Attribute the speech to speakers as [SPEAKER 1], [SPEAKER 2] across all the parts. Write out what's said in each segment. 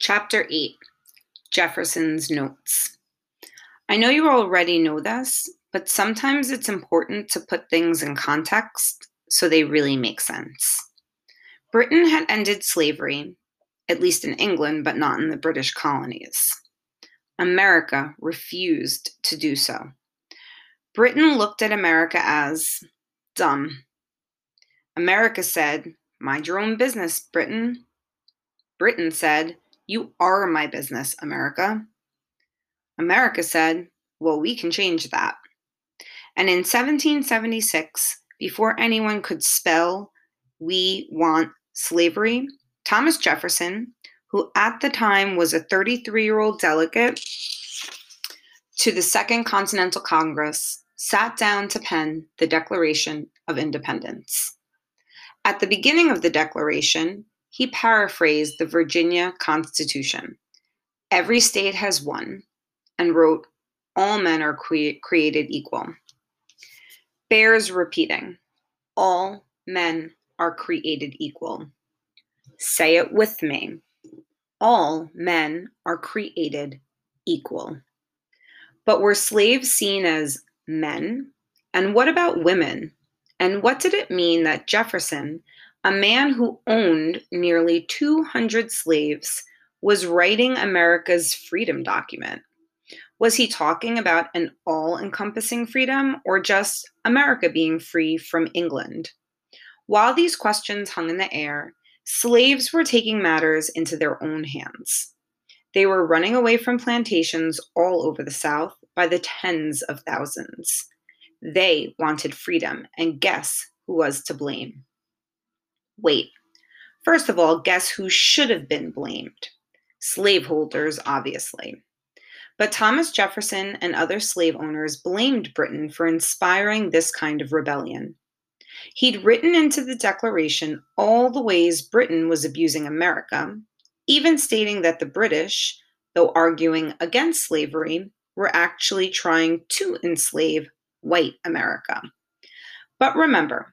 [SPEAKER 1] Chapter 8 Jefferson's Notes. I know you already know this, but sometimes it's important to put things in context so they really make sense. Britain had ended slavery, at least in England, but not in the British colonies. America refused to do so. Britain looked at America as dumb. America said, Mind your own business, Britain. Britain said, You are my business, America. America said, Well, we can change that. And in 1776, before anyone could spell, We want slavery, Thomas Jefferson, who at the time was a 33 year old delegate to the Second Continental Congress, sat down to pen the Declaration of Independence. At the beginning of the Declaration, he paraphrased the Virginia Constitution Every state has one, and wrote, All men are cre- created equal. Bears repeating, All men are created equal. Say it with me. All men are created equal. But were slaves seen as men? And what about women? And what did it mean that Jefferson, a man who owned nearly 200 slaves, was writing America's freedom document? Was he talking about an all encompassing freedom or just America being free from England? While these questions hung in the air, slaves were taking matters into their own hands. They were running away from plantations all over the South by the tens of thousands. They wanted freedom, and guess who was to blame? Wait, first of all, guess who should have been blamed? Slaveholders, obviously. But Thomas Jefferson and other slave owners blamed Britain for inspiring this kind of rebellion. He'd written into the Declaration all the ways Britain was abusing America, even stating that the British, though arguing against slavery, were actually trying to enslave white America. But remember,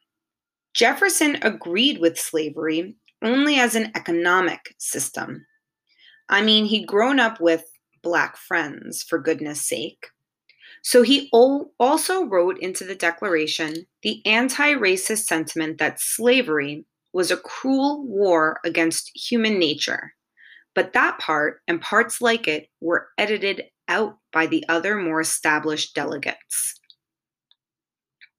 [SPEAKER 1] Jefferson agreed with slavery only as an economic system. I mean, he'd grown up with black friends, for goodness sake. So he also wrote into the Declaration the anti racist sentiment that slavery was a cruel war against human nature. But that part and parts like it were edited out by the other more established delegates.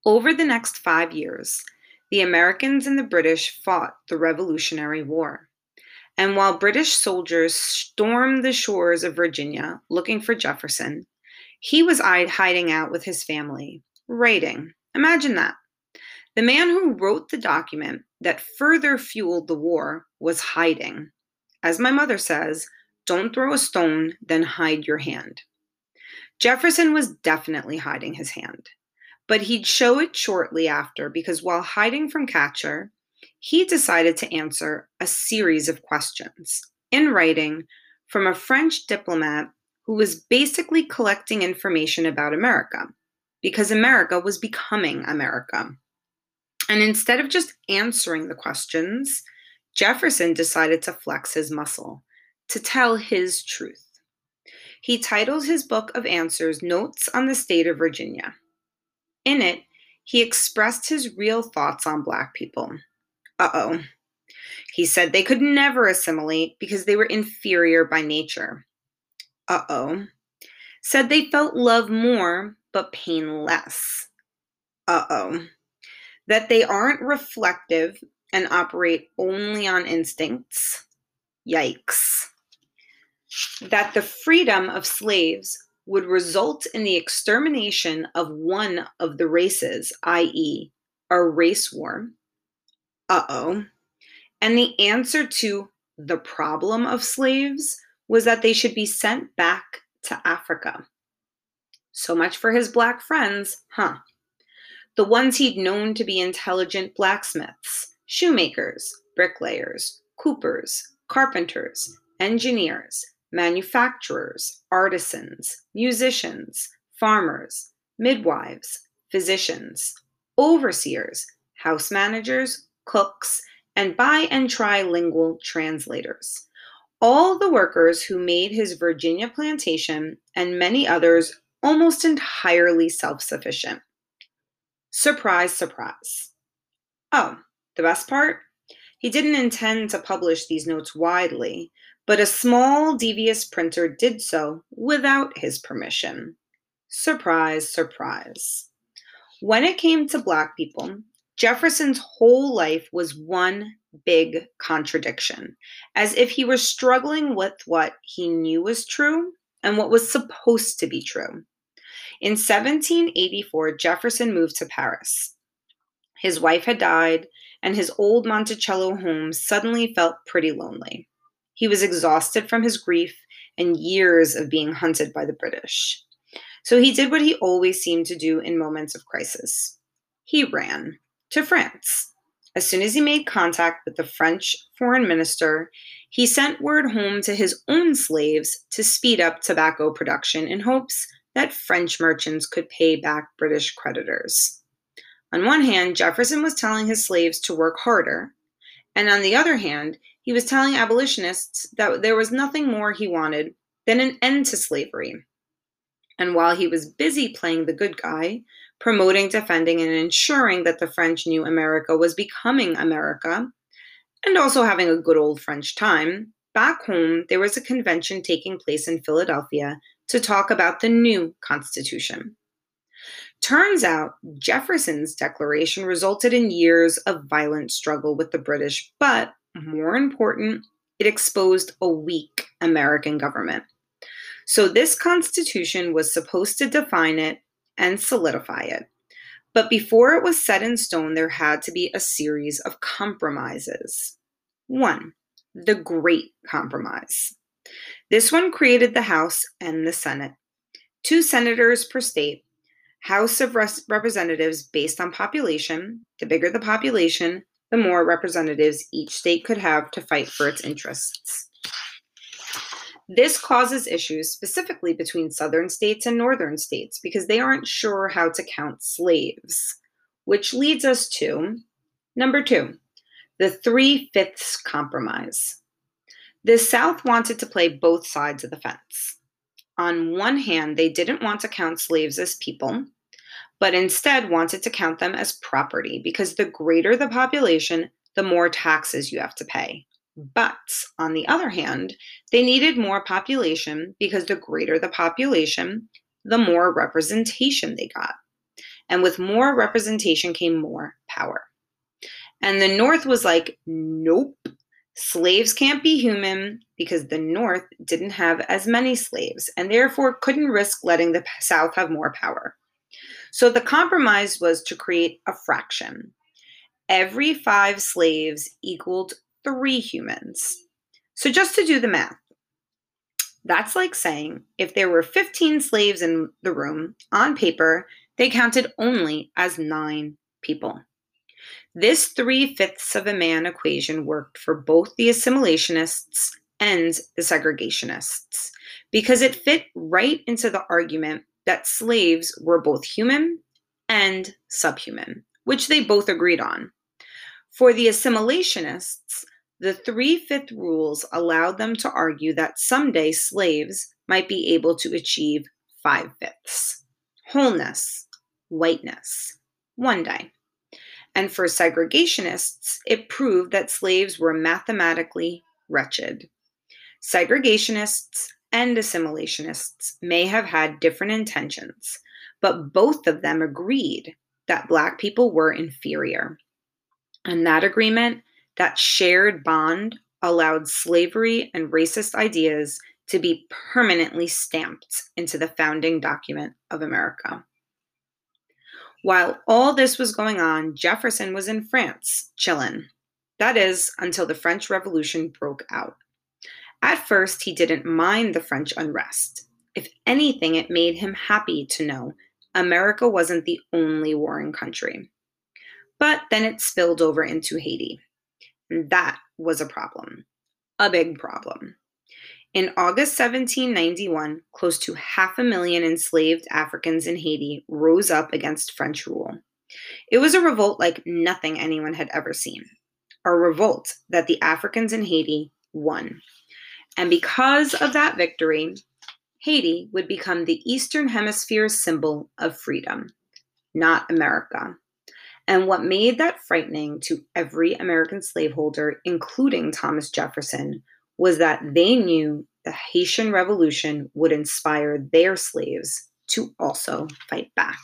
[SPEAKER 1] Over the next five years, the Americans and the British fought the Revolutionary War. And while British soldiers stormed the shores of Virginia looking for Jefferson, he was hiding out with his family, writing. Imagine that. The man who wrote the document that further fueled the war was hiding. As my mother says, don't throw a stone, then hide your hand. Jefferson was definitely hiding his hand. But he'd show it shortly after because while hiding from Catcher, he decided to answer a series of questions in writing from a French diplomat who was basically collecting information about America because America was becoming America. And instead of just answering the questions, Jefferson decided to flex his muscle, to tell his truth. He titled his book of answers Notes on the State of Virginia. In it, he expressed his real thoughts on Black people. Uh oh. He said they could never assimilate because they were inferior by nature. Uh oh. Said they felt love more, but pain less. Uh oh. That they aren't reflective and operate only on instincts. Yikes. That the freedom of slaves would result in the extermination of one of the races, i.e., a race war. Uh oh. And the answer to the problem of slaves was that they should be sent back to Africa. So much for his black friends, huh? The ones he'd known to be intelligent blacksmiths, shoemakers, bricklayers, coopers, carpenters, engineers, manufacturers, artisans, musicians, farmers, midwives, physicians, overseers, house managers, cooks, and bi and trilingual translators. all the workers who made his Virginia plantation and many others almost entirely self sufficient. Surprise, surprise. Oh, the best part? He didn't intend to publish these notes widely, but a small, devious printer did so without his permission. Surprise, surprise. When it came to Black people, Jefferson's whole life was one big contradiction, as if he were struggling with what he knew was true and what was supposed to be true. In 1784, Jefferson moved to Paris. His wife had died, and his old Monticello home suddenly felt pretty lonely. He was exhausted from his grief and years of being hunted by the British. So he did what he always seemed to do in moments of crisis he ran to France. As soon as he made contact with the French foreign minister, he sent word home to his own slaves to speed up tobacco production in hopes that French merchants could pay back British creditors. On one hand, Jefferson was telling his slaves to work harder, and on the other hand, he was telling abolitionists that there was nothing more he wanted than an end to slavery. And while he was busy playing the good guy, promoting, defending, and ensuring that the French knew America was becoming America, and also having a good old French time, back home there was a convention taking place in Philadelphia to talk about the new Constitution. Turns out Jefferson's declaration resulted in years of violent struggle with the British, but mm-hmm. more important, it exposed a weak American government. So, this Constitution was supposed to define it and solidify it. But before it was set in stone, there had to be a series of compromises. One, the Great Compromise. This one created the House and the Senate. Two senators per state, House of Representatives based on population. The bigger the population, the more representatives each state could have to fight for its interests. This causes issues specifically between southern states and northern states because they aren't sure how to count slaves, which leads us to number two, the three fifths compromise. The South wanted to play both sides of the fence. On one hand, they didn't want to count slaves as people, but instead wanted to count them as property because the greater the population, the more taxes you have to pay. But on the other hand, they needed more population because the greater the population, the more representation they got. And with more representation came more power. And the North was like, nope, Slaves can't be human because the North didn't have as many slaves and therefore couldn't risk letting the South have more power. So the compromise was to create a fraction. Every five slaves equaled three humans. So just to do the math, that's like saying if there were 15 slaves in the room, on paper, they counted only as nine people. This three fifths of a man equation worked for both the assimilationists and the segregationists because it fit right into the argument that slaves were both human and subhuman, which they both agreed on. For the assimilationists, the three fifth rules allowed them to argue that someday slaves might be able to achieve five fifths wholeness, whiteness, one day. And for segregationists, it proved that slaves were mathematically wretched. Segregationists and assimilationists may have had different intentions, but both of them agreed that Black people were inferior. And that agreement, that shared bond, allowed slavery and racist ideas to be permanently stamped into the founding document of America. While all this was going on, Jefferson was in France, chillin'. That is, until the French Revolution broke out. At first, he didn't mind the French unrest. If anything, it made him happy to know America wasn't the only warring country. But then it spilled over into Haiti. And that was a problem. A big problem. In August 1791, close to half a million enslaved Africans in Haiti rose up against French rule. It was a revolt like nothing anyone had ever seen. A revolt that the Africans in Haiti won. And because of that victory, Haiti would become the Eastern Hemisphere's symbol of freedom, not America. And what made that frightening to every American slaveholder, including Thomas Jefferson, was that they knew the Haitian Revolution would inspire their slaves to also fight back.